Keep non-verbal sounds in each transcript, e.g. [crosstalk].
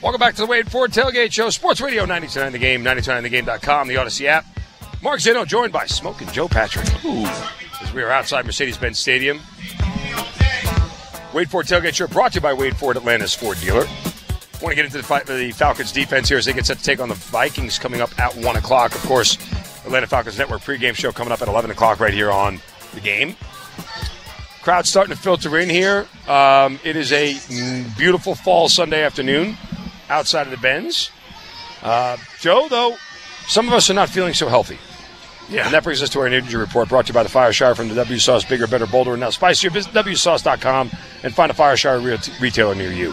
Welcome back to the Wade Ford Tailgate Show, Sports Radio 99 The Game, 99thegame.com, the Audacy app. Mark Zinno joined by Smoking Joe Patrick. Ooh. As we are outside Mercedes-Benz Stadium. Wade Ford Tailgate Show brought to you by Wade Ford, Atlanta's Ford dealer. Want to get into the, fight, the Falcons defense here as they get set to take on the Vikings coming up at 1 o'clock. Of course, Atlanta Falcons Network pregame show coming up at 11 o'clock right here on the game. Crowd starting to filter in here. Um, it is a beautiful fall Sunday afternoon outside of the Benz. Uh, Joe, though, some of us are not feeling so healthy. Yeah. And that brings us to our injury report brought to you by the Fire Shower from the W Sauce Bigger, Better, Bolder, and now spicier. Visit WSauce.com and find a Fire Shower re- retailer near you.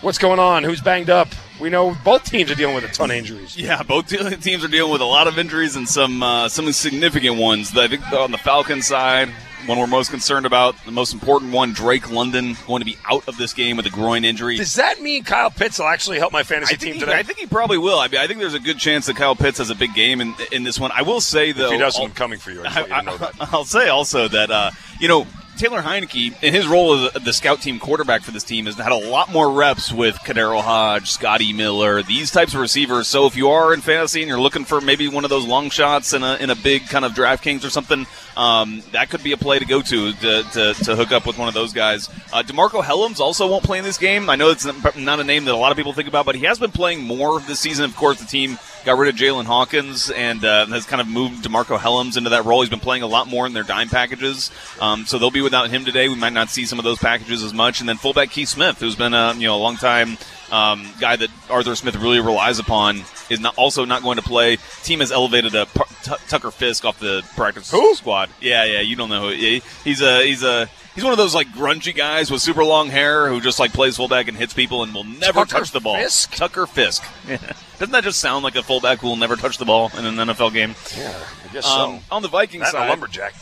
What's going on? Who's banged up? We know both teams are dealing with a ton of injuries. Yeah, both teams are dealing with a lot of injuries and some uh, some significant ones. I think on the Falcons side, one we're most concerned about, the most important one, Drake London, going to be out of this game with a groin injury. Does that mean Kyle Pitts will actually help my fantasy team he, today? I think he probably will. I, mean, I think there's a good chance that Kyle Pitts has a big game in in this one. I will say though, if he doesn't, I'm coming for you. I just [laughs] want you to know that. I'll say also that uh, you know Taylor Heinicke, in his role as the scout team quarterback for this team, has had a lot more reps with KhaDarel Hodge, Scotty Miller, these types of receivers. So if you are in fantasy and you're looking for maybe one of those long shots in a in a big kind of DraftKings or something, um, that could be a play to go to to, to, to hook up with one of those guys. Uh, DeMarcco Hellams also won't play in this game. I know it's not a name that a lot of people think about, but he has been playing more this season. Of course, the team got rid of Jaylinn Hawkins and uh, has kind of moved DeMarcco Hellams into that role. He's been playing a lot more in their dime packages, um, so they'll be without him today. We might not see some of those packages as much. And then fullback Keith Smith, who's been a you know a long time um, guy that Arthur Smith really relies upon, is not also not going to play. Team has elevated a P- T- Tucker Fisk off the practice squad. Yeah, yeah, you don't know who he, he's a he's a. He's one of those like grungy guys with super long hair who just like plays fullback and hits people and will never Tucker touch the ball. Fisk? Tucker Fisk. [laughs] Doesn't that just sound like a fullback who will never touch the ball in an NFL game? Yeah, I guess Um, so. on the Viking That a side, lumberjack.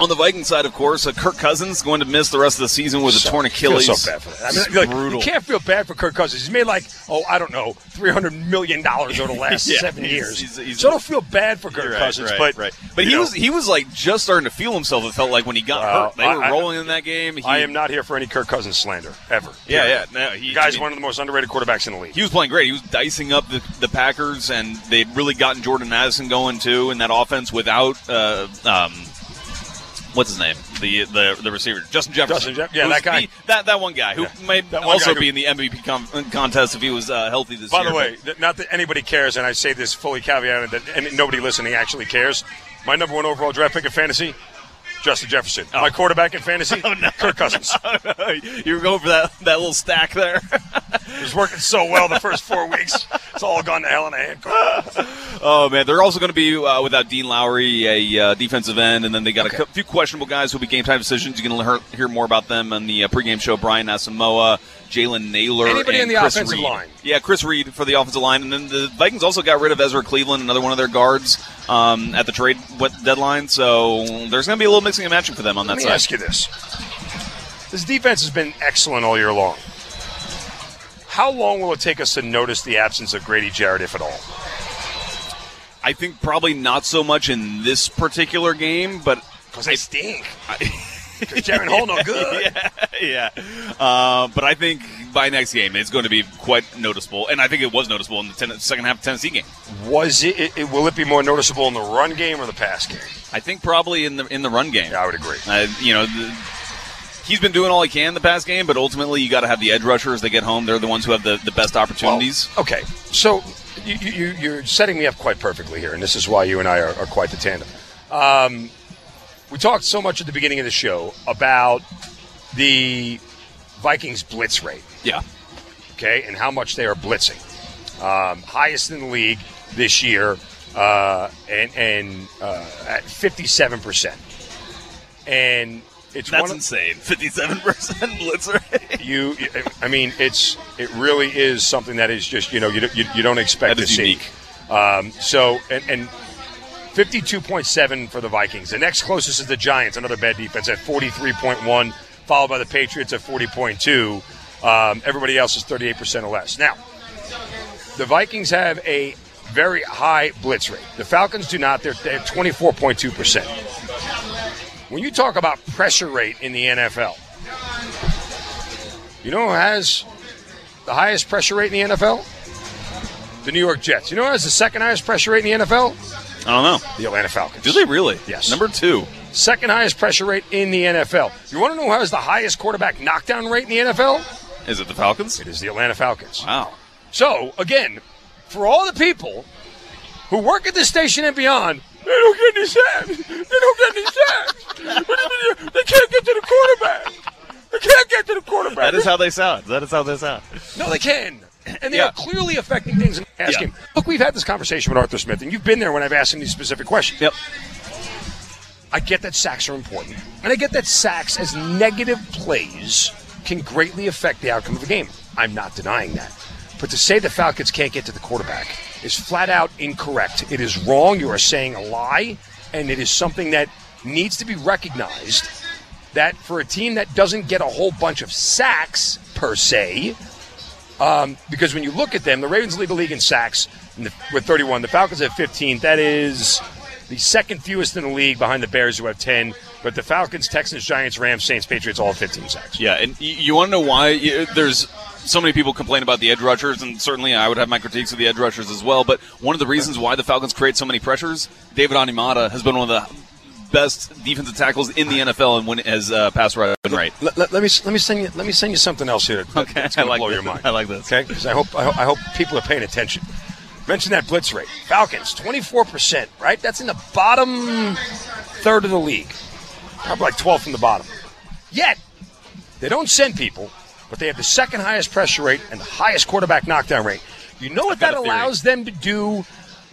on the Viking side, of course, uh, Kirk Cousins going to miss the rest of the season with a So- torn I feel Achilles. so bad for that. I mean, like, brutal. You can't feel bad for Kirk Cousins. He's made like, oh, I don't know, three hundred million dollars over the [laughs] last Yeah, seven he's- years. he's- he's- so I don't feel bad for Kirk right, Cousins, right, but right. But he know, was he was like just starting to feel himself. It felt like when he got hurt, they were I- I- rolling in that game. He, I am not here for any Kirk Cousins slander ever. Yeah, yeah. No, he, The guy's I mean, one of the most underrated quarterbacks in the league. He was playing great. He was dicing up the, the Packers, and they've really gotten Jordan Addison going too in that offense without uh, um, what's his name, the the the receiver, Justin Jefferson. Justin Jeff- yeah, that guy. the- that that one guy who Yeah. may also who- be in the MVP com- contest if he was uh, healthy this By year. By the way, th- not that anybody cares, and I say this fully caveated that and nobody listening actually cares. My number one overall draft pick in fantasy, Justin Jefferson. Oh. My quarterback in fantasy, [laughs] Kirk Cousins. [laughs] you were going for that that little stack there. It was working so well the first four weeks. It's all gone to hell in a handcart. [laughs] Oh man, they're also going to be uh, without Dean Lowry, a uh, defensive end, and then they got a few questionable guys who'll be game time decisions. You can hear, hear more about them on the uh, pregame show. Brian Asamoah, Jalen Nailor, Anybody and in the Chris offensive Reed. line? Yeah, Chris Reed for the offensive line, and then the Vikings also got rid of Ezra Cleveland, another one of their guards, um, at the trade deadline. So there's going to be a little mixing and matching for them on that Let me side. ask you this: This defense has been excellent all year long. How long will it take us to notice the absence of Grady Jarrett, if at all? I think probably not so much in this particular game, but Because they stink. [laughs] Jaren Hall no good. [laughs] yeah, yeah. Uh, but I think by next game it's going to be quite noticeable, and I think it was noticeable in the ten- second half of Tennessee game. Was it, it, it? Will it be more noticeable in the run game or the pass game? I think probably in the in the run game. Yeah, I would agree. Uh, you know. The, He's been doing all he can in the past game, but ultimately you got to have the edge rushers. They get home; they're the ones who have the, the best opportunities. Well, okay, so you, you, you're setting me up quite perfectly here, and this is why you and I are, are quite the tandem. Um, we talked so much at the beginning of the show about the Vikings blitz rate. Yeah. Okay, and how much they are blitzing. Um, highest in the league this year, uh, and and uh, at fifty-seven percent. And it's That's of, insane. Fifty-seven percent [laughs] blitzer. you, I mean, it's it really is something that is just you know you don't- you, you don't expect That to see. unique. Um, so and, and 52.7 for the Vikings. The next closest is the Giants, another bad defense at 43.1, followed by the Patriots at 40.2. Um, everybody else is 38% or less. Now, the Vikings have a very high blitz rate. The Falcons do not. They're, they're 24.2%. When you talk about pressure rate in the NFL, you know who has the highest pressure rate in the NFL? The New York Jets. You know who has the second highest pressure rate in the NFL? I don't know. The Atlanta Falcons. Do they really? Yes. Number two. Second highest pressure rate in the NFL. You want to know who has the highest quarterback knockdown rate in the NFL? Is it the Falcons? It is the Atlanta Falcons. Wow. So, again, for all the people who work at this station and beyond, they don't get any sacks. They don't get any sacks. they can't get to the quarterback. They can't get to the quarterback. That is how they sound. That is how they sound. No, they can. And they Yeah. are clearly affecting things in the Yeah. game. Look, we've had this conversation with Arthur Smith, and you've been there when I've asked him these specific questions. Yep. I get that sacks are important. And I get that sacks as negative plays can greatly affect the outcome of a game. I'm not denying that. But to say the Falcons can't get to the quarterback is flat out incorrect. It is wrong. You are saying a lie, and it is something that needs to be recognized that for a team that doesn't get a whole bunch of sacks per se, um, because when you look at them, the Ravens lead the league in sacks in the, with 31. The Falcons have 15. That is the second fewest in the league behind the Bears, who have 10. But the Falcons, Texans, Giants, Rams, Saints, Patriots all have 15 sacks. Yeah, and you, want to know why? There's so many people complain about the edge rushers, and certainly I would have my critiques of the edge rushers as well. But one of the reasons why the Falcons create so many pressures, David Onyemata has been one of the best defensive tackles in the NFL and when as uh, pass rushing rate. Let, let- let me let me send you let me send you something else here. That, Okay, that's I like blow this. your mind. I like this. Okay, 'Cause I hope, I hope I hope people are paying attention. Mention that blitz rate. Falcons twenty four percent. Right, that's in the bottom third of the league. Probably like twelve from the bottom. Yet they don't send people, but they have the second highest pressure rate and the highest quarterback knockdown rate. You know what that allows them to do?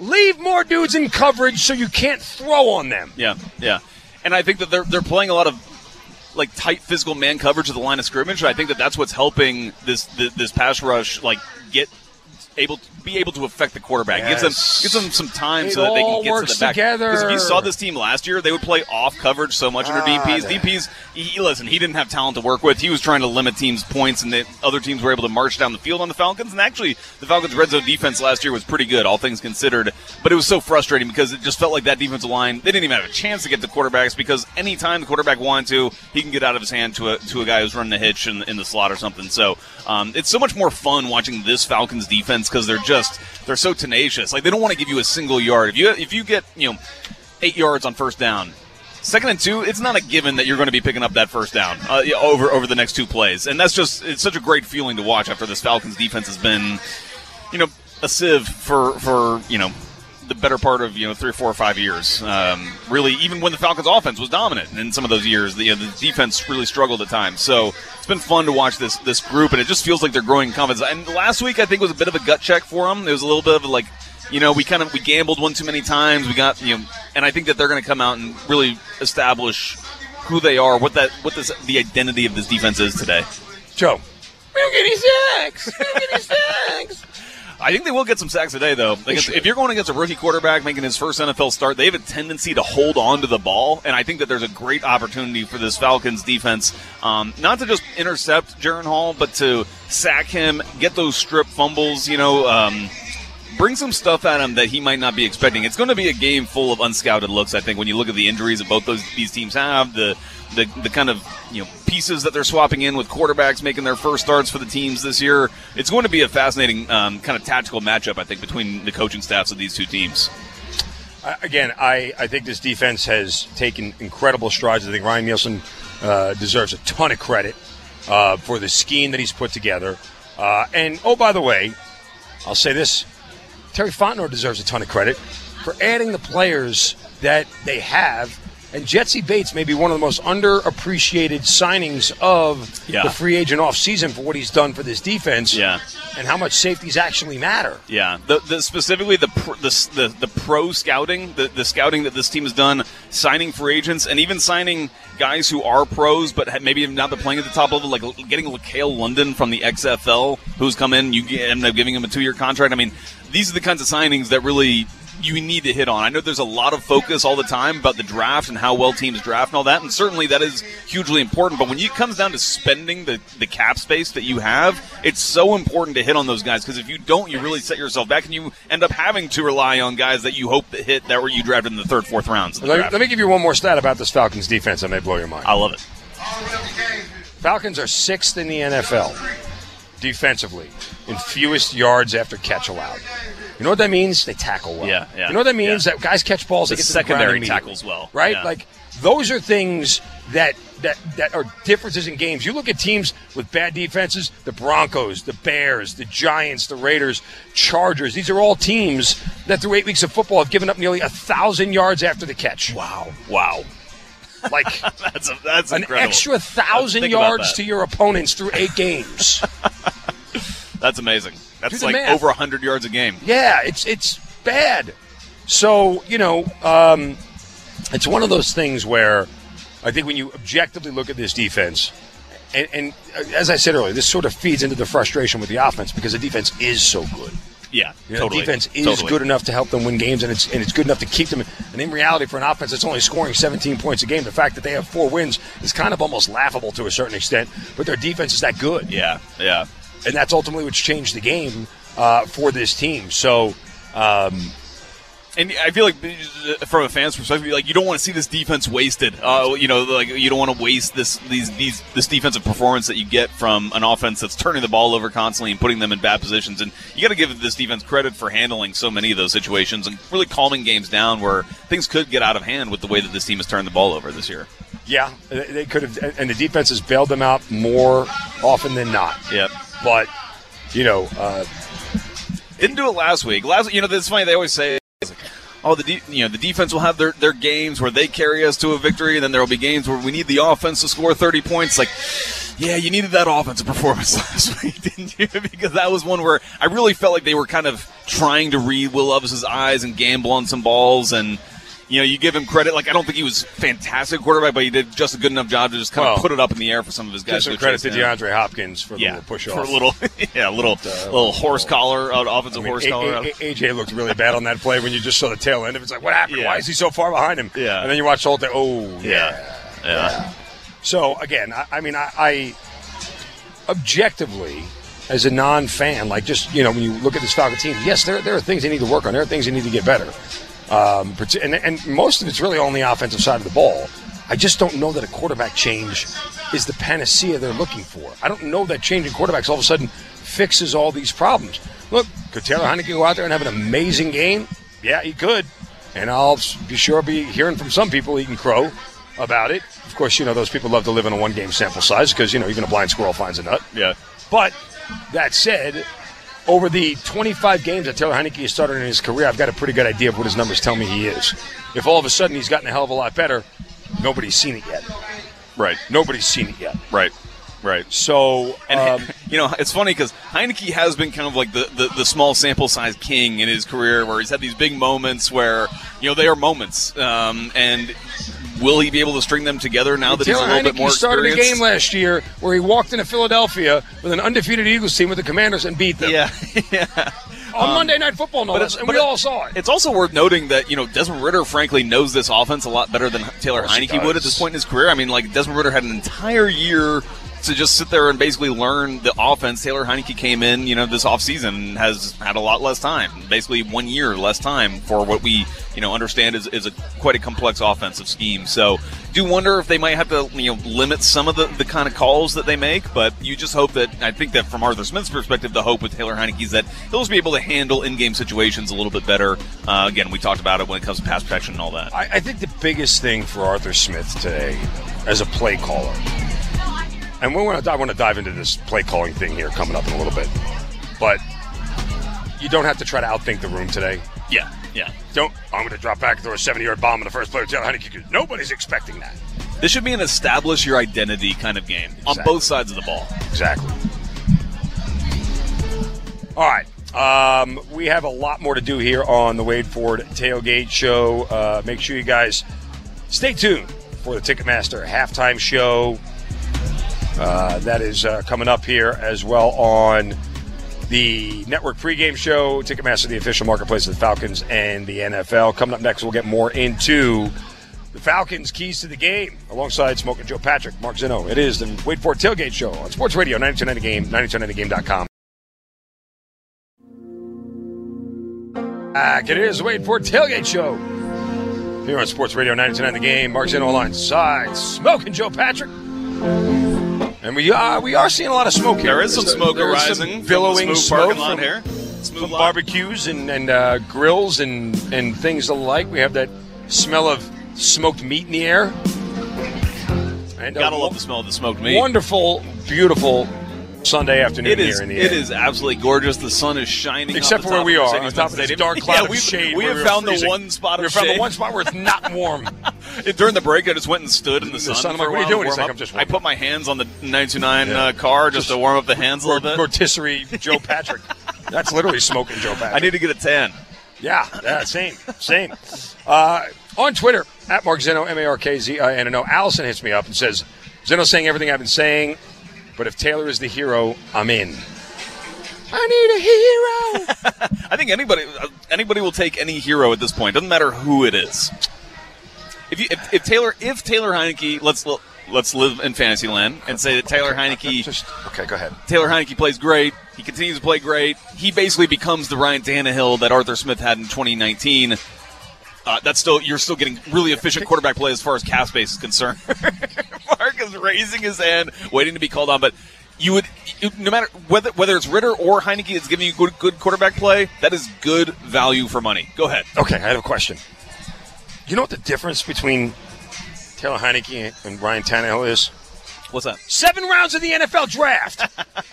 Leave more dudes in coverage so you can't throw on them. Yeah, yeah, and I think that they're they're playing a lot of like tight physical man coverage at the line of scrimmage. I think that that's what's helping this this, this pass rush like get able to be able to affect the quarterback. Gives them gives them some time It so that they can get works to the back. together. Because if you saw this team last year, they would play off coverage so much under Ah, Dean Pees. they- Dean Pees, he, he- listen, he didn't have talent to work with. He was trying to limit teams' points, and the other teams were able to march down the field on the Falcons. And actually, the Falcons' red zone defense last year was pretty good, all things considered. But it was so frustrating because it just felt like that defensive line they didn't even have a chance to get the quarterbacks because anytime the quarterback wanted to, he can get out of his hand to a to a guy who's running a hitch in, in the slot or something. So um, it's so much more fun watching this Falcons defense because they're just they're so tenacious. Like they don't want to give you a single yard. If you if you get you know eight yards on first down. Second and two, it's not a given that you're going to be picking up that first down uh, over over the next two plays, and that's just it's such a great feeling to watch after this Falcons defense has been, you know, a sieve for for you know the better part of you know three, four, or five years. Um, really, even when the Falcons' offense was dominant in some of those years, the, you know, the defense really struggled at times. So it's been fun to watch this this group, and it just feels like they're growing confidence. And last week, I think was a bit of a gut check for them. It was a little bit of a, like. You know, we kind of we gambled one too many times. We got you know, and I think that they're going to come out and really establish who they are, what that what this the identity of this defense is today. Joe. We don't get any sacks. We don't get any sacks. I think they will get some sacks today, though. If you're going against a rookie quarterback making his first NFL start, they have a tendency to hold on to the ball, and I think that there's a great opportunity for this Falcons defense, um, not to just intercept Jaren Hall, but to sack him, get those strip fumbles. You know, um, bring some stuff at him that he might not be expecting. It's going to be a game full of unscouted looks. I think when you look at the injuries that both those these teams have, the the, the kind of you know pieces that they're swapping in with quarterbacks making their first starts for the teams this year, it's going to be a fascinating um, kind of tactical matchup. I think between the coaching staffs of these two teams. Again, I, I think this defense has taken incredible strides. I think Ryan Nielsen uh, deserves a ton of credit uh, for the scheme that he's put together. Uh, and oh, by the way, I'll say this: Terry Fontenot deserves a ton of credit for adding the players that they have. And Jessie Bates may be one of the most underappreciated signings of Yeah. the free agent offseason for what he's done for this defense Yeah. and how much safeties actually matter. Yeah, the, the specifically the, pr- the the the pro scouting, the, the scouting that this team has done, signing free agents, and even signing guys who are pros but maybe have not been playing at the top level, like getting LaCale London from the XFL, who's come in. You end up giving him a two year contract. I mean, these are the kinds of signings that really you need to hit on. I know there's a lot of focus all the time about the draft and how well teams draft and all that, and certainly that is hugely important. But when it comes down to spending the, the cap space that you have, it's so important to hit on those guys because if you don't, you really set yourself back and you end up having to rely on guys that you hope to hit that were you drafted in the third, fourth rounds. Let me, let me give you one more stat about this Falcons defense that may blow your mind. I love it. Falcons are sixth in the NFL defensively in fewest yards after catch allowed. You know what that means? They tackle well. Yeah, yeah, You know what that means? yeah. That guys catch balls. The they get to the secondary immediately. tackles well. right? Yeah. Like those are things that that that are differences in games. You look at teams with bad defenses: the Broncos, the Bears, the Giants, the Raiders, Chargers. These are all teams that through eight weeks of football have given up nearly a thousand yards after the catch. Wow. Wow. Like [laughs] That's a, that's an incredible. extra thousand yards to your opponents through eight games. [laughs] That's amazing. That's like math. over 100 yards a game. Yeah, it's it's bad. So you know, um, it's one of those things where I think when you objectively look at this defense, and, and uh, as I said earlier, this sort of feeds into the frustration with the offense because the defense is so good. Yeah, You know, totally. The defense is Totally. good enough to help them win games, and it's and it's good enough to keep them. And in reality, for an offense that's only scoring 17 points a game, the fact that they have four wins is kind of almost laughable to a certain extent. But their defense is that good Yeah, yeah. And that's ultimately what's changed the game uh, for this team. So, um, And I feel like, uh, from a fan's perspective, like you don't want to see this defense wasted. Uh, you know, like you don't want to waste this these these this defensive performance that you get from an offense that's turning the ball over constantly and putting them in bad positions. And you got to give this defense credit for handling so many of those situations and really calming games down where things could get out of hand with the way that this team has turned the ball over this year. yeah, they they could have, and the defense has bailed them out more often than not. Yep. But you know, uh, Didn't do it last week. Last, you know, it's funny. They always say, "Oh, the de- you know the defense will have their, their games where they carry us to a victory, and then there will be games where we need the offense to score thirty points." Like, yeah, you needed that offensive performance [laughs] last week, didn't you? [laughs] because that was one where I really felt like they were kind of trying to read Will Levis's eyes and gamble on some balls, and you know, you give him credit. Like, I don't think he was fantastic quarterback, but he did just a good enough job to just kind Well, of put it up in the air for some of his give guys. some credit to. DeAndre Hopkins for the Yeah, little push for off. a little, [laughs] yeah, a little, little horse collar, uh, offensive I mean, horse A- collar. A- A- AJ looked really bad on that play when you just saw the tail end of it. It's like, what happened? Yeah. Why is he so far behind him? Yeah. And then you watch the whole thing. Oh, yeah. Yeah. Yeah. So again, I, I mean, I, I objectively, as a non-fan, like just you know, when you look at this Falcon team, yes, there there are things they need to work on. There are things they need to get better. Um, and, and most of it's really on the offensive side of the ball. I just don't know that a quarterback change is the panacea they're looking for. I don't know that changing quarterbacks all of a sudden fixes all these problems. Look, could Taylor Heinicke go out there and have an amazing game? Yeah, he could. And I'll be sure be hearing from some people eating crow about it. Of course, you know, those people love to live in a one game sample size because, you know, even a blind squirrel finds a nut. Yeah. But that said, over the 25 games that Taylor Heinicke has started in his career, I've got a pretty good idea of what his numbers tell me he is. If all of a sudden he's gotten a hell of a lot better, nobody's seen it yet. Right. Nobody's seen it yet. Right. Right. So, And um, [laughs] you know, it's funny because Heinicke has been kind of like the, the, the small sample size king in his career, where he's had these big moments where you know they are moments, um, and will he be able to string them together now that he's a little bit Heinicke more started a game last year where he walked into Philadelphia with an undefeated Eagles team with the Commanders and beat them. Yeah, [laughs] yeah. On um, Monday Night Football, no less, and we it- all saw it. It's also worth noting that you know Desmond Ridder, frankly, knows this offense a lot better than Taylor Heinicke would at this point in his career. I mean, like Desmond Ridder had an entire year to just sit there and basically learn the offense. Taylor Heinicke came in, you know, this offseason has had a lot less time, basically one year less time for what we, you know, understand is, is a quite a complex offensive scheme. So, do wonder if they might have to, you know, limit some of the, the kind of calls that they make. But you just hope that I think that from Arthur Smith's perspective, the hope with Taylor Heinicke is that he'll just be able to handle in-game situations a little bit better. Uh, again, we talked about it when it comes to pass protection and all that. I, I think the biggest thing for Arthur Smith today as a play caller and we want to, I want to dive into this play calling thing here coming up in a little bit. But you don't have to try to outthink the room today. Yeah, yeah. Don't, I'm going to drop back and throw a 70 yard bomb in the first play. Taylor Heinicke. Nobody's expecting that. This should be an establish your identity kind of game exactly. on both sides of the ball. Exactly. All right. Um, we have a lot more to do here on the Wade Ford Tailgate Show. Uh, make sure you guys stay tuned for the Ticketmaster halftime show. Uh, that is uh, coming up here as well on the network pregame show, Ticketmaster, the official marketplace of the Falcons and the NFL. Coming up next, we'll get more into the Falcons' keys to the game alongside Smoking Joe Patrick, Mark Zinno. It is the Wade Ford Tailgate Show on Sports Radio 929 Game, 929game.com. Back it is Wade Ford Tailgate Show here on Sports Radio 929 The Game. Mark Zinno alongside Smoking Joe Patrick. And we are we are seeing a lot of smoke here. There is some smoke there arising, some billowing smoke from, here. Smooth from barbecues and and uh, grills and and things alike. We have that smell of smoked meat in the air. And Gotta love the smell of the smoked meat. Wonderful, beautiful Sunday afternoon it is, here in the air. It is absolutely gorgeous. The sun is shining. Except for where we are, on top of this dark cloud yeah, of shade. We have found the one spot we of found the one spot where it's not warm. [laughs] During the break, I just went and stood in the, the sun. sun. I'm like, what are you doing? He's like, I'm just I put my hands on the 929 yeah. uh, car just, just, to warm up the hands a little bit. Rotisserie [laughs] Joe Patrick. That's literally smoking Joe Patrick. I need to get a tan. Yeah, yeah, same, same. Uh, on Twitter, at Mark Zinno, M A R K Z I N N O, Allison hits me up and says, Zinno saying everything I've been saying, but if Taylor is the hero, I'm in. I need a hero. [laughs] I think anybody uh, anybody will take any hero at this point. Doesn't matter who it is. If, you, if, if Taylor if Taylor Heinicke let's let's live in fantasy land and say that Taylor Heinicke [laughs] Just, okay, go ahead. Taylor Heinicke plays great. He continues to play great. He basically becomes the Ryan Tannehill that Arthur Smith had in 2019. Uh, that's still you're still getting really efficient quarterback play as far as cap space is concerned. [laughs] Mark is raising his hand, waiting to be called on, but you would no matter whether whether it's Ridder or Heinicke is giving you good good quarterback play, that is good value for money. Go ahead. Okay, I have a question. You know what the difference between Taylor Heinicke and Ryan Tannehill is? What's that? Seven rounds of the NFL draft.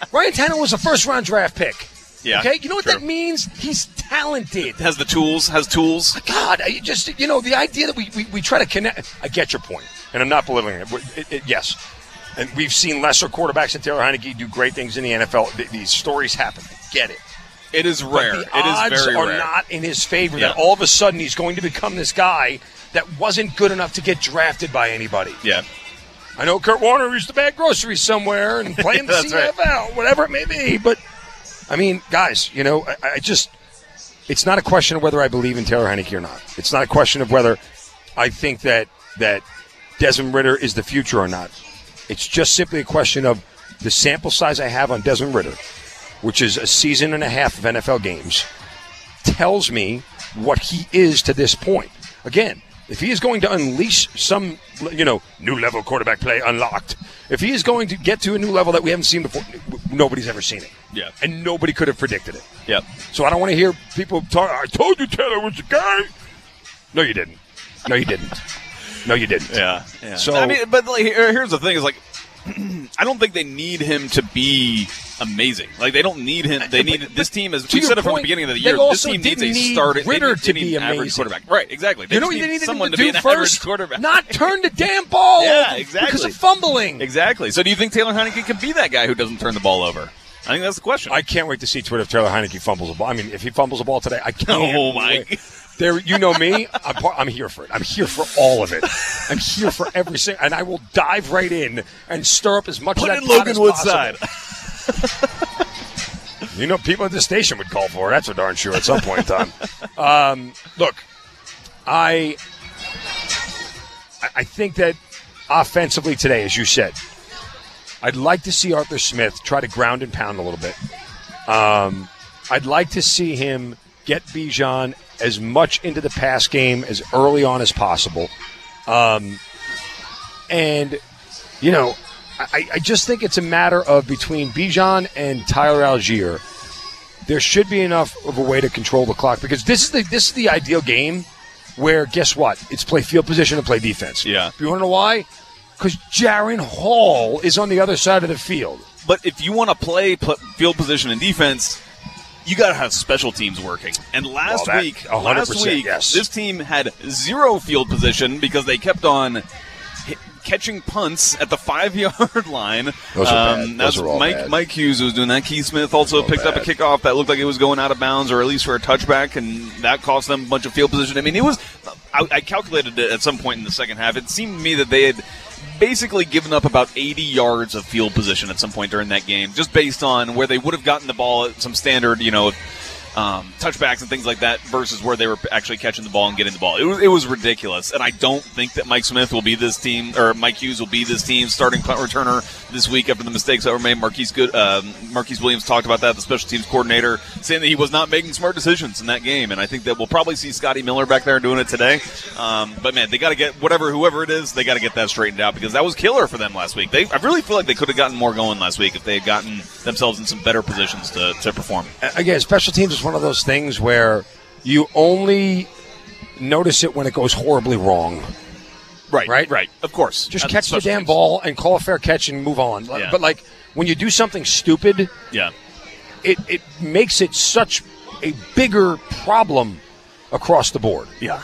[laughs] Ryan Tannehill was a first round draft pick. Yeah. Okay. You know what true. that means? He's talented. Has the tools. Has tools. Uh, God, I just you know the idea that we, we, we try to connect. I get your point. and I'm not belittling it. it, it yes, and we've seen lesser quarterbacks than Taylor Heinicke do great things in the NFL. These stories happen. Get it. It is rare. But the it odds is very are rare. not in his favor. Yeah. That all of a sudden he's going to become this guy that wasn't good enough to get drafted by anybody. Yeah. I know Kurt Warner used to bag groceries somewhere and [laughs] play in the CFL, right. whatever it may be. But I mean, guys, you know, I, I just it's not a question of whether I believe in Taylor Heinicke or not. It's not a question of whether I think that that Desmond Ridder is the future or not. It's just simply a question of the sample size I have on Desmond Ridder, which is a season and a half of NFL games, tells me what he is to this point. Again, if he is going to unleash some, you know, new level quarterback play unlocked, if he is going to get to a new level that we haven't seen before, nobody's ever seen it. Yeah. And nobody could have predicted it. Yep. So I don't want to hear people talk. I told you Taylor was the guy. No, you didn't. No, you didn't. No, you didn't. Yeah. yeah. So- I mean, but like, here's the thing: is like, [clears throat] I don't think they need him to be amazing. Like, they don't need him. They need this team. As to we said it from the beginning of the year, this team needs a starter. Ridder to be an average quarterback. Right. Exactly. They You know what they need someone to, to, be an first? average quarterback. Not turn the damn [laughs] ball Yeah, exactly. because of fumbling. exactly. So, do you think Taylor Heinicke can be that guy who doesn't turn the ball over? I think that's the question. I can't wait to see Twitter if Taylor Heinicke fumbles a ball. I mean, if he fumbles a ball today, I can't. [laughs] Oh, my. wait. There, you know me. I'm, I'm here for it. I'm here for all of it. [laughs] I'm here for every single, and I will dive right in and stir up as much Put of that in Logan Woodside. You know, people at the station would call for it. That's for darn sure at some point in time. [laughs] Um, look, I- I think that offensively today, as you said, I'd like to see Arthur Smith try to ground and pound a little bit. Um, I'd like to see him get Bijan as much into the pass game as early on as possible. Um, and, you know, I, I just think it's a matter of between Bijan and Tyler Allgeier, there should be enough of a way to control the clock because this is the this is the ideal game where guess what? It's play field position and play defense. Yeah. If You want to know why? Because Jaren Hall is on the other side of the field. But if you want to play pl- field position and defense, you got to have special teams working. And last Well, that- week, last week, yes. this team had zero field position because they kept on catching punts at the five [laughs] yard line. Those are um, bad. that's are all Mike bad. Mike Hughes was doing that. Keith Smith also picked up a kickoff that looked like it was going out of bounds, or at least for a touchback, and that cost them a bunch of field position. I mean, it was. I, I calculated it at some point in the second half. It seemed to me that they had basically given up about 80 yards of field position at some point during that game, just based on where they would have gotten the ball at some standard, you know, um, touchbacks and things like that, versus where they were actually catching the ball and getting the ball. It was, it was ridiculous, and I don't think that Mike Smith will be this team, or Mike Hughes will be this team starting punt returner this week after the mistakes that were made. Marquice Good, um, Marquice Williams talked about that, the special teams coordinator, saying that he was not making smart decisions in that game, and I think that we'll probably see Scotty Miller back there doing it today. Um, but man, they got to get whatever whoever it is, they got to get that straightened out because that was killer for them last week. They, I really feel like they could have gotten more going last week if they had gotten themselves in some better positions to, to perform. again, special teams is one of those things where you only notice it when it goes horribly wrong. Right, Right? right. Of course, Just That's catch the damn teams. ball and call a fair catch and move on. Yeah. But like when you do something stupid, Yeah, it, it makes it such a bigger problem across the board. yeah.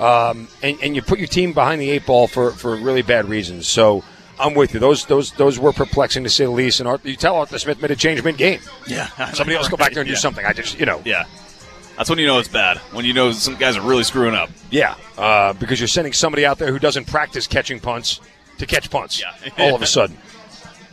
Um, and, and you put your team behind the eight ball for, for really bad reasons. So I'm with you. Those those those were perplexing to say the least. And Arthur, you tell Arthur Smith made a change mid game. Yeah. [laughs] Somebody else go back there and Yeah. do something. I just you know Yeah. That's when you know it's bad. When you know some guys are really screwing up. yeah uh, because you're sending somebody out there who doesn't practice catching punts to catch punts. Yeah. all of a [laughs] sudden.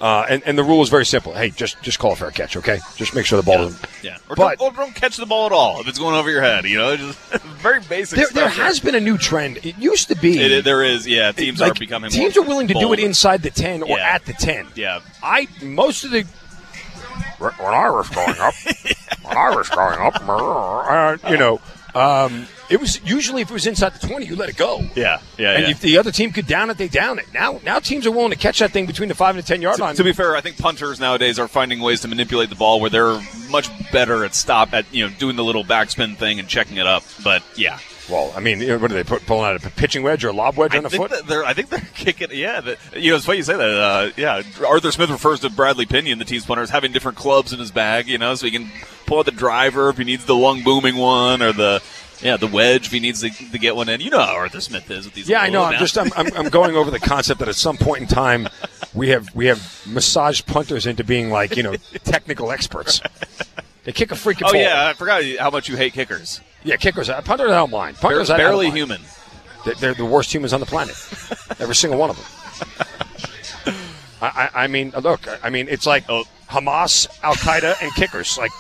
Uh, and, and the rule is very simple. Hey, just just call a fair catch, okay? Just make sure the ball doesn't. Yeah. Or, But- don't, or don't catch the ball at all if it's going over your head. You know, [laughs] just very basic There, stuff. there has been a new trend. It used to be It, there is, yeah. Teams like, are becoming teams more are willing to do it inside the ten or Yeah. at the ten. Yeah. I most of the when I was growing up, when I was growing up, [laughs] [laughs] uh, you know, um, it was usually if it was inside the twenty, you let it go. Yeah. Yeah. And yeah. if the other team could down it, they down it. Now, now teams are willing to catch that thing between the five and the ten yard line. to be fair, I think punters nowadays are finding ways to manipulate the ball where they're much better at stop at you know doing the little backspin thing and checking it up. But yeah, well, I mean, what are they put, pulling out a pitching wedge or a lob wedge I on the foot? that they're I think they're [laughs] kicking. Yeah, the, you know it's funny you say that. Uh, yeah, Arthur Smith refers to Bradley Pinion, the team's punter, as having different clubs in his bag. You know, so he can pull out the driver if he needs the long booming one or the. Yeah, the wedge if he needs to, to get one in. You know how Arthur Smith is with these. Yeah, I know. I'm just I'm, I'm, I'm going over the concept that at some point in time we have we have massaged punters into being like you know [laughs] technical experts. They kick a freaking Oh ball. yeah, I forgot how much you hate kickers. yeah. Kickers, uh, punters I don't mind. Punters I- I barely mind. human. They're, they're the worst humans on the planet. Every single one of them. [laughs] I, I, I mean, look. I mean, it's like Oh. Hamas, Al Qaeda, and kickers. Like,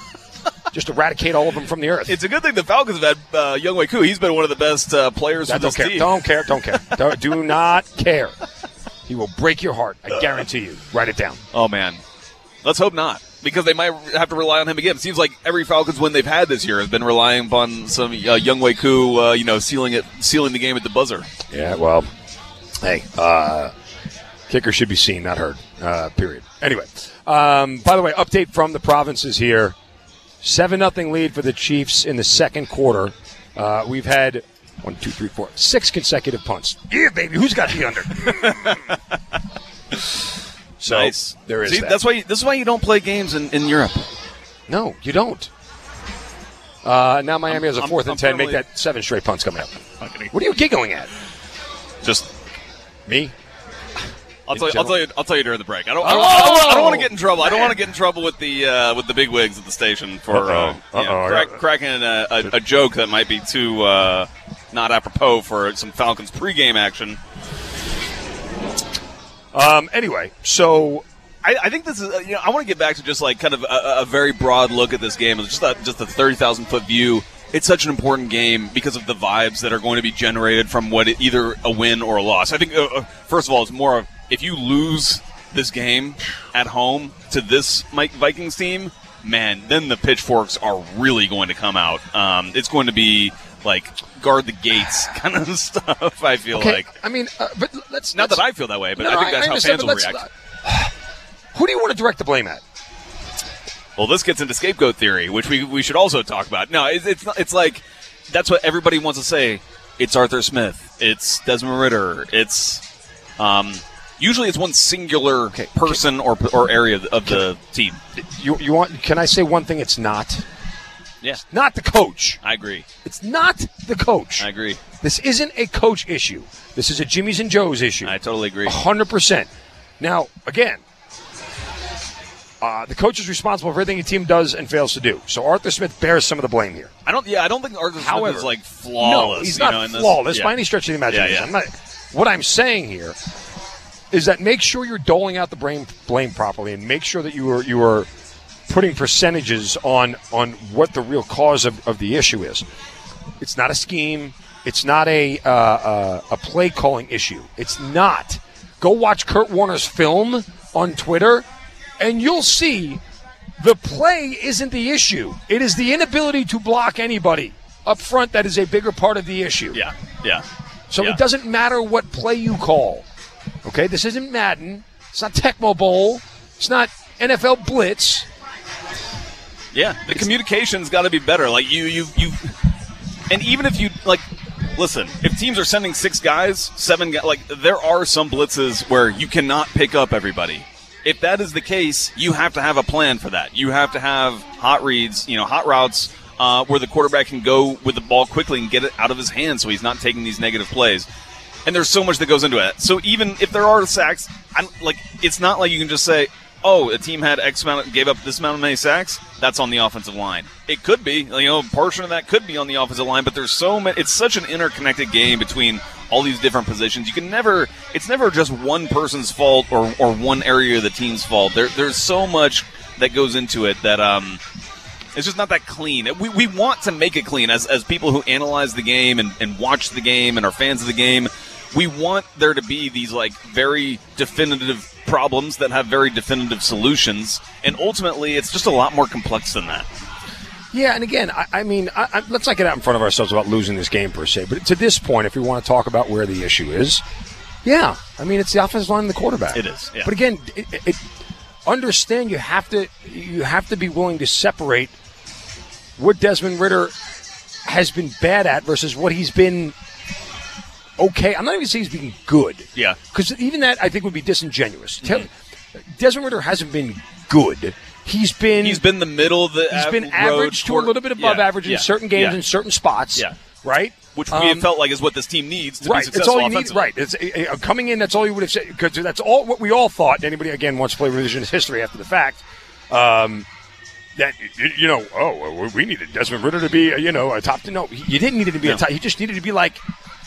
just eradicate all of them from the earth. It's a good thing the Falcons have had uh, Younghoe Koo. He's been one of the best uh, players I for don't this care. team. Don't care. Don't care. [laughs] Don't, do not care. He will break your heart. I guarantee you. Write it down. Oh man, let's hope not, because they might have to rely on him again. It seems like every Falcons win they've had this year has been relying upon some uh, Younghoe Koo, uh, you know, sealing it, sealing the game at the buzzer. Yeah, well, hey, uh, kicker should be seen, not heard. Uh, period. Anyway, um, by the way, update from the provinces here: seven nothing lead for the Chiefs in the second quarter. Uh, we've had one, two, three, four, six consecutive punts. Yeah, baby, who's got the under? [laughs] so nice. there is See, that. that's why. You, this is why you don't play games in, in Europe. no, you don't. Uh, now Miami has a I'm- 4th and I'm ten. Make that seven straight punts coming up. What are you giggling at? Just. Me? I'll tell, you, I'll tell you. I'll tell you during the break. I don't. I don't, Oh! I don't, I don't want to get in trouble. I don't want to get in trouble with the uh, with the big wigs at the station for uh, Uh-oh. you know, crack, cracking a, a, a joke that might be too uh, not apropos for some Falcons pregame action. Um, anyway, so I, I think this is. uh, You know, I want to get back to just like kind of a, a very broad look at this game. Just a, just a thirty thousand foot view. It's such an important game because of the vibes that are going to be generated from what it, either a win or a loss. I think uh, uh, first of all, it's more of if you lose this game at home to this Mike Vikings team, man, then the pitchforks are really going to come out. Um, it's going to be like guard the gates [laughs] kind of stuff. I feel Okay, like I mean, uh, but let's not let's- that I feel that way, but No, I think that's how fans will react. Who do you want to direct the blame at? Well, this gets into scapegoat theory, which we, we should also talk about. No, it's it's, not, it's like that's what everybody wants to say. It's Arthur Smith. It's Desmond Ridder. It's um, usually it's one singular person or or area of the team. You, you want? Can I say one thing? It's not. Yeah, Not the coach. I agree. It's not the coach. I agree. This isn't a coach issue. This is a Jimmy's and Joe's issue. I totally agree. hundred percent. Now, again, uh, the coach is responsible for everything the team does and fails to do. So Arthur Smith bears some of the blame here. I don't. Yeah, I don't think Arthur Smith However, is like flawless. No, he's you not know, in this- flawless yeah. by any stretch of the imagination. Yeah, yeah. I'm not, what I'm saying here is that make sure you're doling out the blame, blame properly, and make sure that you are you are putting percentages on on what the real cause of, of the issue is. It's not a scheme. It's not a uh, uh, a play calling issue. It's not. Go watch Kurt Warner's film on Twitter, and you'll see the play isn't the issue. It is the inability to block anybody up front that is a bigger part of the issue. Yeah, yeah. So Yeah. it doesn't matter what play you call. Okay, this isn't Madden. It's not Tecmo Bowl. It's not NFL Blitz. Yeah, the communication's got to be better. Like you, you, you, and even if you like, listen, if teams are sending six guys, seven like there are some blitzes where you cannot pick up everybody. If that is the case, you have to have a plan for that. You have to have hot reads, you know, hot routes uh, where the quarterback can go with the ball quickly and get it out of his hands, so he's not taking these negative plays. And there's so much that goes into it. So even if there are sacks, I'm like, it's not like you can just say, oh, a team had X amount, gave up this amount of many sacks. That's on the offensive line. It could be, you know, a portion of that could be on the offensive line, but there's so many. It's such an interconnected game between all these different positions. You can never. It's never just one person's fault or or one area of the team's fault. There, there's so much that goes into it that um. It's just not that clean. We, we want to make it clean as, as people who analyze the game and, and watch the game and are fans of the game. We want there to be these like very definitive problems that have very definitive solutions. And ultimately, it's just a lot more complex than that. Yeah, and again, I, I mean, I, I, let's not get out in front of ourselves about losing this game per se. But to this point, if we want to talk about where the issue is, yeah, I mean, it's the offensive line and the quarterback. It is, yeah. But again, it, it, understand you have to you have to be willing to separate what Desmond Ridder has been bad at versus what he's been okay. I'm not even saying he's been good. Yeah. Because even that, I think, would be disingenuous. Tell Desmond Ridder hasn't been good. He's been He's been the middle of the He's av- been average to a little bit above yeah, average in yeah, certain games yeah. in certain spots. Yeah. Right? which we Um, have felt like is what this team needs to right. be It's successful all you need. Right. It's uh, coming in. That's all you would have said because that's all what we all thought. Anybody again wants to play revisionist history after the fact. Um, that you- know, oh, we needed Desmond Ridder to be, you know, a top. To no, you didn't need it to be No. a top. He just needed to be like,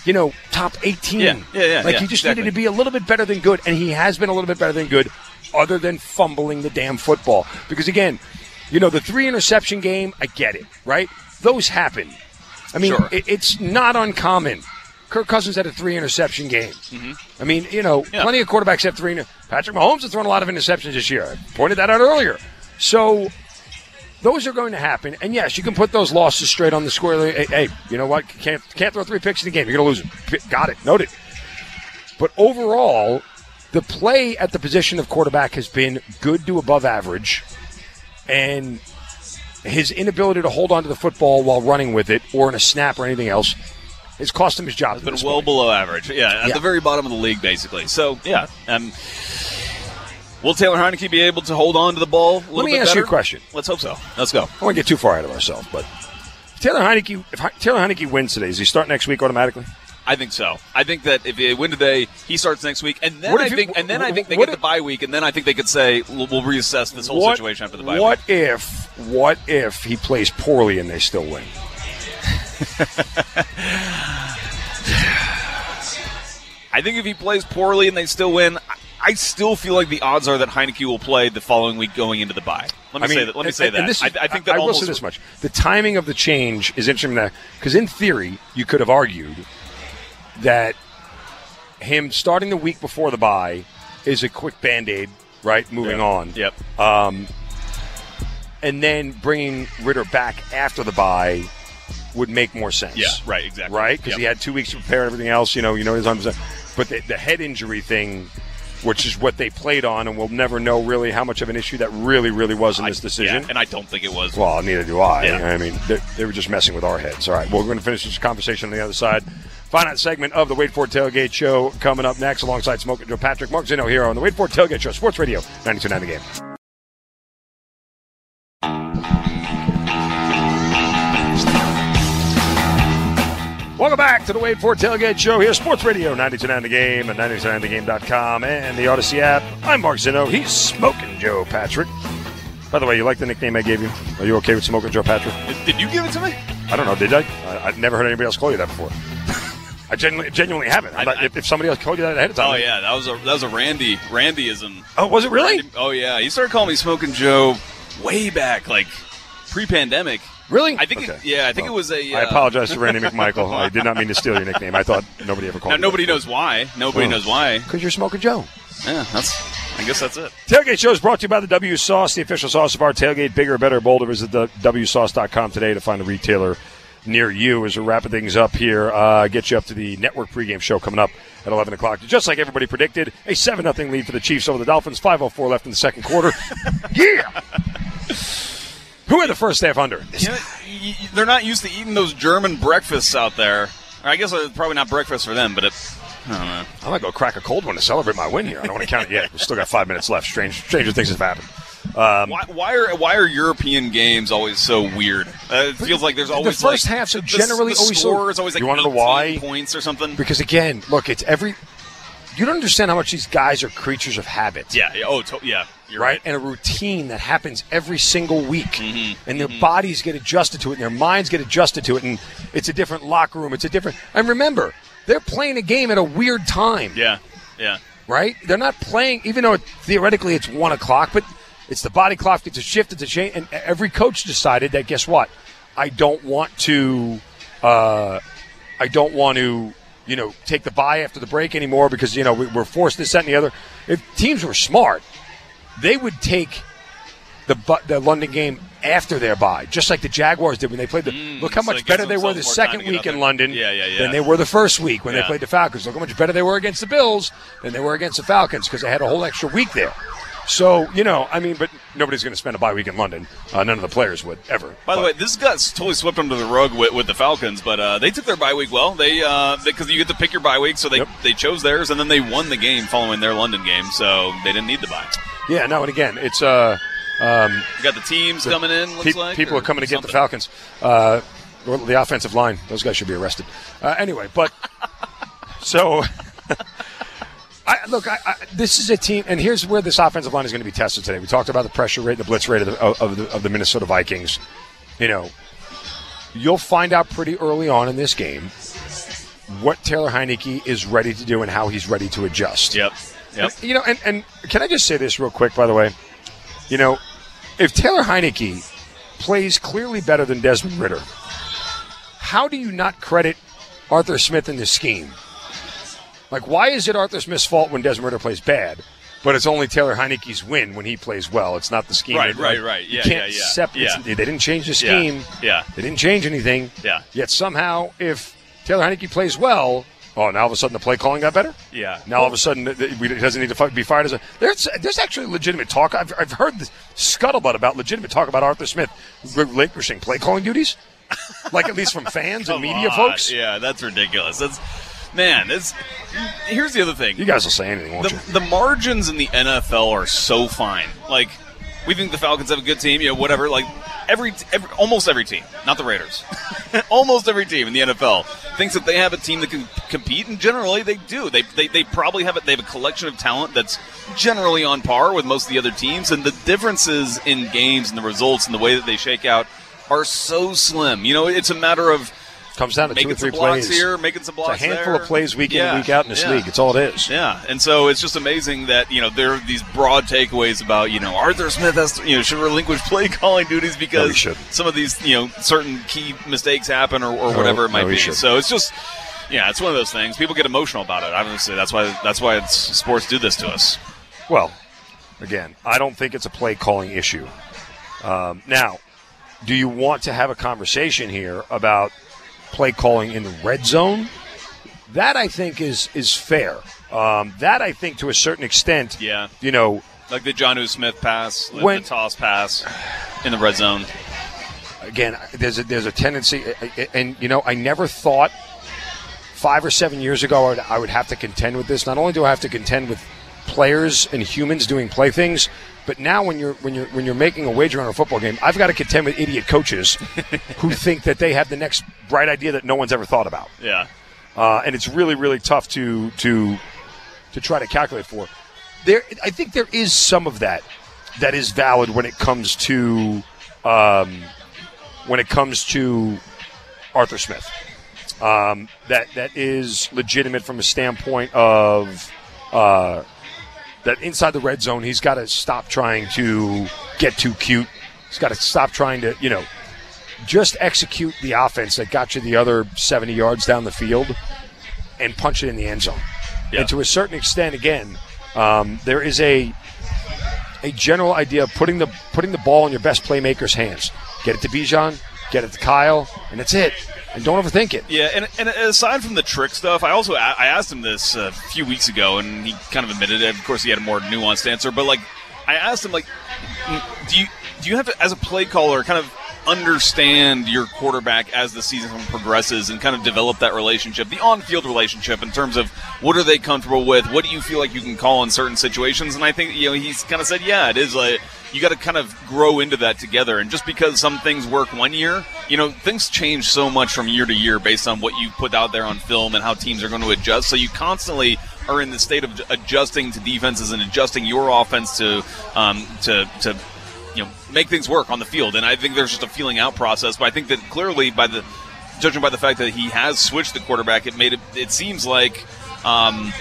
you know, top eighteen. Yeah, yeah, yeah, Like yeah, he just exactly. needed to be a little bit better than good, and he has been a little bit better than good, other than fumbling the damn football. Because again, you know, the three interception game, I get it, right? Those happen. I mean, Sure. it, it's not uncommon. Kirk Cousins had a three interception game. Mm-hmm. I mean, you know. Yeah. plenty of quarterbacks have three. Patrick Mahomes has thrown a lot of interceptions this year. I pointed that out earlier. So those are going to happen. And yes, you can put those losses straight on the square. Hey, hey, you know what? Can't can't throw three picks in the game. You're going to lose it. Got it. Noted. But overall, the play at the position of quarterback has been good to above average, and his inability to hold on to the football while running with it, or in a snap or anything else, has cost him his job. at been well point. below average. Yeah, at Yeah. the very bottom of the league, basically. So yeah, um, will Taylor Heinicke be able to hold on to the ball? Let me ask you a better? question. Let's hope so. Let's go. I to get too far ahead of ourselves, but Taylor Heinicke, if Hi- Taylor Heinicke wins today, does he start next week automatically? I think so. I think that if they win today, he starts next week, and then What I you- think, and then I think they get if- the bye week, and then I think they could say we'll, we'll reassess this whole situation after the bye what week. if what if he plays poorly and they still win? [laughs] I think if he plays poorly and they still win, I, still feel like the odds are that Heinicke will play the following week going into the bye. Let me I mean, say that. Let me and- say and that. this I, I think that I, almost will say this much: the timing of the change is interesting because, in theory, you could have argued that him starting the week before the bye is a quick band aid, right? Moving on. Yep. Um, and then bringing Ridder back after the bye would make more sense. Yeah, right, exactly. Right? Because Yep. he had two weeks to prepare and everything else. You know, you know his arms. But the, the head injury thing, which is what they played on, and we'll never know really how much of an issue that really, really was in this decision. yeah, and I don't think it was. Well, neither do I. Yeah. I mean, they, they were just messing with our heads. All right, well, we're going to finish this conversation on the other side. Final segment of the Wade Ford Tailgate Show coming up next alongside Smoking Joe Patrick. Mark Zinno here on the Wade Ford Tailgate Show, Sports Radio, 92.9 The Game. Welcome back to the For It Tailgate Show here, Sports Radio, 92.9 The Game and 92.9thegame.com and the Audacy app. I'm Mark Zinno. He's Smoking Joe Patrick. By the way, you like the nickname I gave you? Are you okay with Smoking Joe Patrick? Did, did you give it to me? I don't know. Did I? I I've never heard anybody else call you that before. [laughs] I genuinely, genuinely haven't. I- I- if, if somebody else called you that ahead of time, Oh yeah, that was a that was a Randy Randyism. Oh, was it really? Oh yeah, he started calling me Smoking Joe way back, like pre-pandemic. Really? I think. It, Okay. yeah, I think Well, it was a. I uh, apologize to Randy [laughs] McMichael. I did not mean to steal your nickname. I thought nobody ever called. Now nobody knows why. Nobody Oh. knows why. because you're Smoking Joe. Yeah, that's. I guess that's it. Tailgate Show is brought to you by the W Sauce, the official sauce of our tailgate. Bigger, better, bolder. Visit the WSauce.com today to find a retailer near you. As we're wrapping things up here, uh, get you up to the network pregame show coming up at 11 o'clock. Just like everybody predicted, a 7 0 lead for the Chiefs over the Dolphins. 5.04 left in the second quarter. [laughs] yeah! [laughs] Who had the first half under? You know, they're not used to eating those German breakfasts out there. I guess it's probably not breakfast for them, but it. I don't know. I might go crack a cold one to celebrate my win here. I don't want to count it yet. We've still got five minutes left. Strange, stranger things have happened. Um, Why, why are why are European games always so weird? Uh, it feels like there's always the first like, halves are the- generally the always so- score is always like You wanna know why? points or something. Because again, look, it's every. You don't understand how much these guys are creatures of habit. Yeah. yeah, Oh, to, yeah. You're right? And a routine that happens every single week. Mm-hmm. And their bodies get adjusted to it and their minds get adjusted to it. And it's a different locker room. It's a different. And remember, they're playing a game at a weird time. Yeah. Yeah. Right? They're not playing, even though theoretically it's one o'clock, but it's the body clock gets a shift, it's a change. And every coach decided that, guess what? I don't want to. Uh, I don't want to, you know, take the bye after the break anymore because you know we, we're forced this, that, and the other. If teams were smart, they would take the the London game after their bye, just like the Jaguars did when they played the. Mm, look how so much better they were the themselves more time second week in. London Yeah, yeah, yeah. than they were the first week when they played the Falcons. Look how much better they were against the Bills than they were against the Falcons because they had a whole extra week there. So you know, I mean, but nobody's going to spend a bye week in London. Uh, none of the players would ever. By the way, this got totally swept under the rug with, with the Falcons, but uh, they took their bye week well. They because you get to pick your bye week, so they Yep. they chose theirs, and then they won the game following their London game, so they didn't need the bye. Yeah, no, and again, it's uh. Um, You got the teams coming in. Looks Pe- like people are coming to get the. Falcons. Uh, well, the offensive line; those guys should be arrested. Uh, anyway, but [laughs] so [laughs] I, look, I, I, this is a team, and here's where this offensive line is going to be tested today. We talked about the pressure rate, and the blitz rate of the, of, the, of the Minnesota Vikings. You know, you'll find out pretty early on in this game what Taylor Heinicke is ready to do and how he's ready to adjust. Yep. Yep. You know, and, and can I just say this real quick, by the way? You know, if Taylor Heinicke plays clearly better than Desmond Ridder, how do you not credit Arthur Smith in this scheme? Like, why is it Arthur Smith's fault when Desmond Ridder plays bad, but it's only Taylor Heinicke's win when he plays well? It's not the scheme. Right, right, right. You Yeah, can't yeah, yeah. Yeah. They didn't change the Yeah, scheme. yeah. They didn't change anything. Yeah. Yet somehow, if Taylor Heinicke plays well, oh, now all of a sudden the play calling got better? Yeah. Now all of a sudden he doesn't need to be fired as a. There's there's actually legitimate talk. I've, I've heard the scuttlebutt about legitimate talk about Arthur Smith relinquishing play calling duties, like at least from fans [laughs] and media on. folks. Yeah, that's ridiculous. That's man. That's here's the other thing. You guys will say anything, won't you? the, the margins in the NFL are so fine. Like we think the Falcons have a good team, you know, whatever. Like every, every almost every team, not the Raiders, [laughs] almost every team in the NFL thinks that they have a team that can compete, and generally they do. They they, they probably have it. They have a collection of talent that's generally on par with most of the other teams, and the differences in games and the results and the way that they shake out are so slim. You know, it's a matter of Comes down to two or three some blocks plays. here, making some It's blocks a handful there. of plays week in Yeah, week out in this yeah. league. It's all it is. Yeah, and so it's just amazing that you know there are these broad takeaways about you know Arthur Smith has to, you know should relinquish play [laughs] calling duties because shouldn't. some of these you know certain key mistakes happen or, or whatever it might no, be. So it's just yeah, it's one of those things. People get emotional about it. Obviously, that's why that's why it's, sports do this to us. Well, again, I don't think it's a play calling issue. Um, now, do you want to have a conversation here about play calling in the red zone? That I think is is fair. Um, that I think to a certain extent, Yeah. you know, Like the Jonnu Smith pass, like When- the toss pass in the red zone. again, there's a, there's a tendency, and you know, I never thought five or seven years ago I would, I would have to contend with this. Not only do I have to contend with players and humans doing play things, but now when you're when you're when you're making a wager on a football game, I've got to contend with idiot coaches [laughs] who think that they have the next bright idea that no one's ever thought about, Yeah. uh, and it's really really tough to to to try to calculate for. There, I think there is some of that that is valid when it comes to um, when it comes to Arthur Smith. Um, that that is legitimate from a standpoint of uh, that inside the red zone, he's got to stop trying to get too cute. He's got to stop trying to, you know, just execute the offense that got you the other 70 yards down the field and punch it in the end zone. Yeah. And to a certain extent, again, um, there is a a general idea of putting the putting the ball in your best playmaker's hands. Get it to Bijan, get it to Kyle, and that's it. Don't overthink it. Yeah, and, and aside from the trick stuff, I also I asked him this a few weeks ago, and he kind of admitted it. Of course, he had a more nuanced answer, but like I asked him, like, do you do you have to, as a play caller, kind of understand your quarterback as the season progresses and kind of develop that relationship, the on-field relationship, in terms of what are they comfortable with, what do you feel like you can call in certain situations, and I think you know he's kind of said, yeah, it is like you got to kind of grow into that together. And just because some things work one year, you know, things change so much from year to year based on what you put out there on film and how teams are going to adjust. So you constantly are in the state of adjusting to defenses and adjusting your offense to um, to to you know make things work on the field. And I think there's just a feeling out process. But I think that clearly by the judging by the fact that he has switched the quarterback, it made it. It seems like. Um,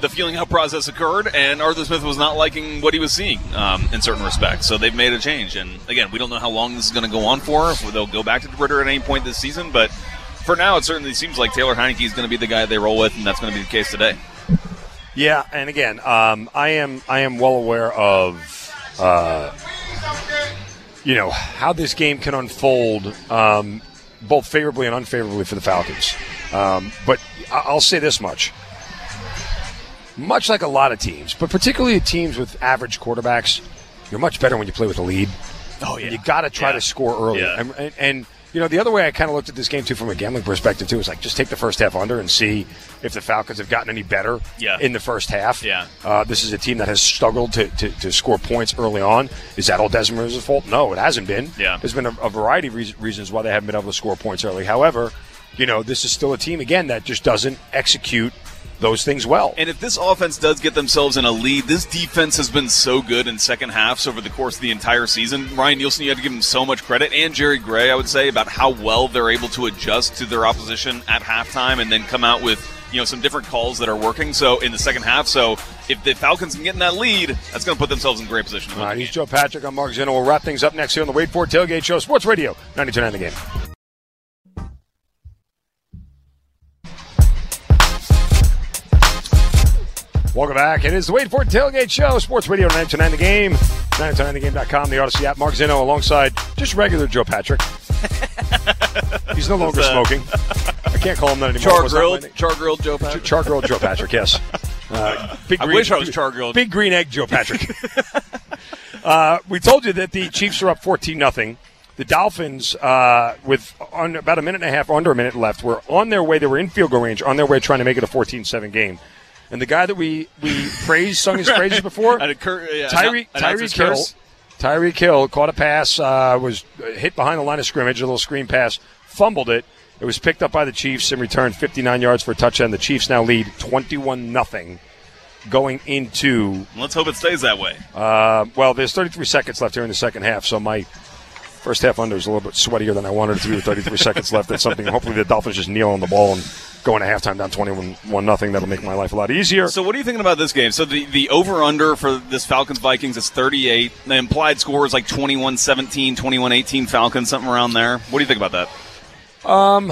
the feeling out process occurred, and Arthur Smith was not liking what he was seeing um, in certain respects. So they've made a change. And again, we don't know how long this is going to go on for, if they'll go back to Ridder at any point this season. But for now, it certainly seems like Taylor Heinicke is going to be the guy they roll with, and that's going to be the case today. Yeah, and again, um, I am I am well aware of uh, you know how this game can unfold, um, both favorably and unfavorably for the Falcons. Um, but I'll say this much: much like a lot of teams, but particularly teams with average quarterbacks, you're much better when you play with a lead. Oh yeah, You got to try Yeah. to score early. Yeah. And, and, you know, the other way I kind of looked at this game, too, from a gambling perspective, too, is like just take the first half under and see if the Falcons have gotten any better Yeah. in the first half. Yeah. Uh, this is a team that has struggled to, to, to score points early on. Is that all Desmond's fault? No, it hasn't been. Yeah. There's been a, a variety of reas- reasons why they haven't been able to score points early. However, you know, this is still a team, again, that just doesn't execute those things well. And if this offense does get themselves in a lead, this defense has been so good in second halves over the course of the entire season. Ryan Nielsen, you have to give him so much credit, and Jerry Gray, I would say, about how well they're able to adjust to their opposition at halftime and then come out with you know some different calls that are working. So in the second half, so if the Falcons can get in that lead, that's going to put themselves in great position. All right, he's. Joe Patrick. I'm Mark Zinno. We'll wrap things up next here on the Wade Ford Tailgate Show, Sports Radio, 92.9 The Game. Welcome back. It is the Wade Ford Tailgate Show, Sports Radio 929 The Game, 929thegame.com, the Audacy app. Mark Zinno alongside just regular Joe Patrick. [laughs] He's no longer smoking. I can't call him that anymore. Char grilled, char grilled Joe Patrick. Char grilled Joe Patrick, yes. [laughs] Uh, big I wish I was char grilled. Big green egg Joe Patrick. [laughs] uh, we told you that the Chiefs are up 14 nothing. The Dolphins, uh, with on about a minute and a half, under a minute left, were on their way. They were in field goal range, on their way trying to make it a 14-7 game. And the guy that we we praised, sung his praises [laughs] before, And a cur- yeah, Tyree annou- Tyreek Hill. curse. Tyreek Hill caught a pass, uh, was hit behind the line of scrimmage, a little screen pass, fumbled it. It was picked up by the Chiefs and returned 59 yards for a touchdown. The Chiefs now lead 21 nothing going into. Let's hope it stays that way. Uh, well, there's 33 seconds left here in the second half, so my first half under is a little bit sweatier than I wanted it to be with 33 [laughs] seconds left. That's something. Hopefully, the Dolphins just kneel on the ball and go into halftime down 21 one nothing. That'll make my life a lot easier. So, what are you thinking about this game? So, the, the over under for this Falcons Vikings is 38. The implied score is like 21 17, 21 18 Falcons, something around there. What do you think about that? Um,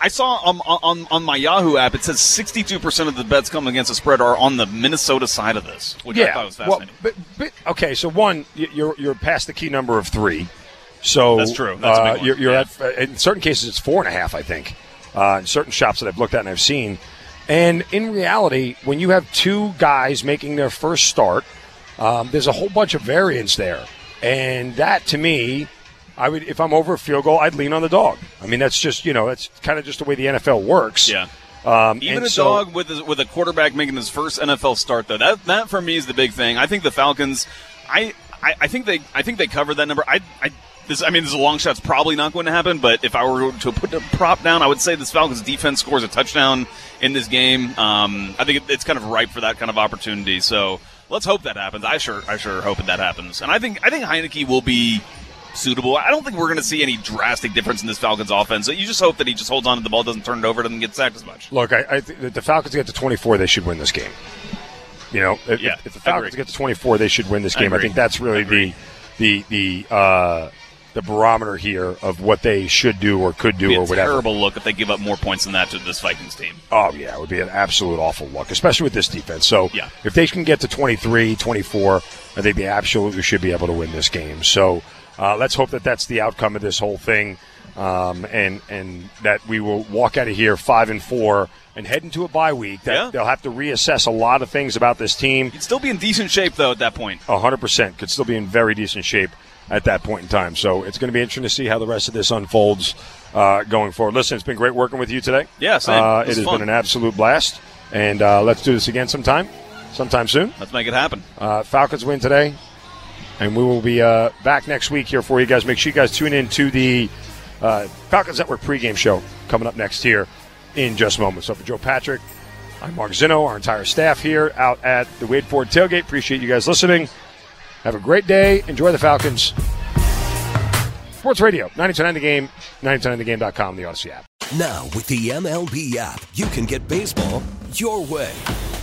I saw on, on on my Yahoo app it says 62% of the bets coming against the spread are on the Minnesota side of this, which I thought was fascinating. Well, but, but, okay, so one, you're you're past the key number of three. So That's true. That's uh, you're, you're Yeah. at in certain cases it's four and a half. I think uh, in certain shops that I've looked at and I've seen. And in reality, when you have two guys making their first start, um, there's a whole bunch of variance there, and that to me. I would, if I'm over a field goal, I'd lean on the dog. I mean, that's just, you know, that's kind of just the way the NFL works. Yeah. Um, Even a so- dog with a, with a quarterback making his first NFL start, though, that that for me is the big thing. I think the Falcons, I I, I think they I think they covered that number. I I this I mean this is a long shot. It's probably not going to happen. But if I were to put a prop down, I would say this Falcons defense scores a touchdown in this game. Um, I think it, it's kind of ripe for that kind of opportunity. So let's hope that happens. I sure I sure hope that happens. And I think I think Heinicke will be suitable. I don't think we're going to see any drastic difference in this Falcons offense. You just hope that he just holds on to the ball, doesn't turn it over, doesn't get sacked as much. Look, I, I that the Falcons get to 24, they should win this game. You know, if, Yeah, if the Falcons get to 24, they should win this game. I, agree. think that's really I the the the uh, the barometer here of what they should do or could do be or a whatever. terrible look if they give up more points than that to this Vikings team. Oh yeah, it would be an absolute awful look, especially with this defense. So Yeah. if they can get to 23, 24, I think they absolutely should be able to win this game. So uh, let's hope that that's the outcome of this whole thing, um, and and that we will walk out of here five and four and head into a bye week. That Yeah. they'll have to reassess a lot of things about this team. You'd still be in decent shape though at that point. 100% could still be in very decent shape at that point in time. So it's going to be interesting to see how the rest of this unfolds uh, going forward. Listen, it's been great working with you today. Yeah. Uh, It has fun. been an absolute blast. And uh, let's do this again sometime, sometime soon. Let's make it happen. Uh, Falcons win today. And we will be uh, back next week here for you guys. Make sure you guys tune in to the uh, Falcons Network pregame show coming up next here in just moments. So for Joe Patrick, I'm Mark Zinno, our entire staff here out at the Wade Ford tailgate. Appreciate you guys listening. Have a great day. Enjoy the Falcons. Sports Radio, 929 The Game, 929thegame.com, the Audacy app. Now, with the MLB app, you can get baseball your way.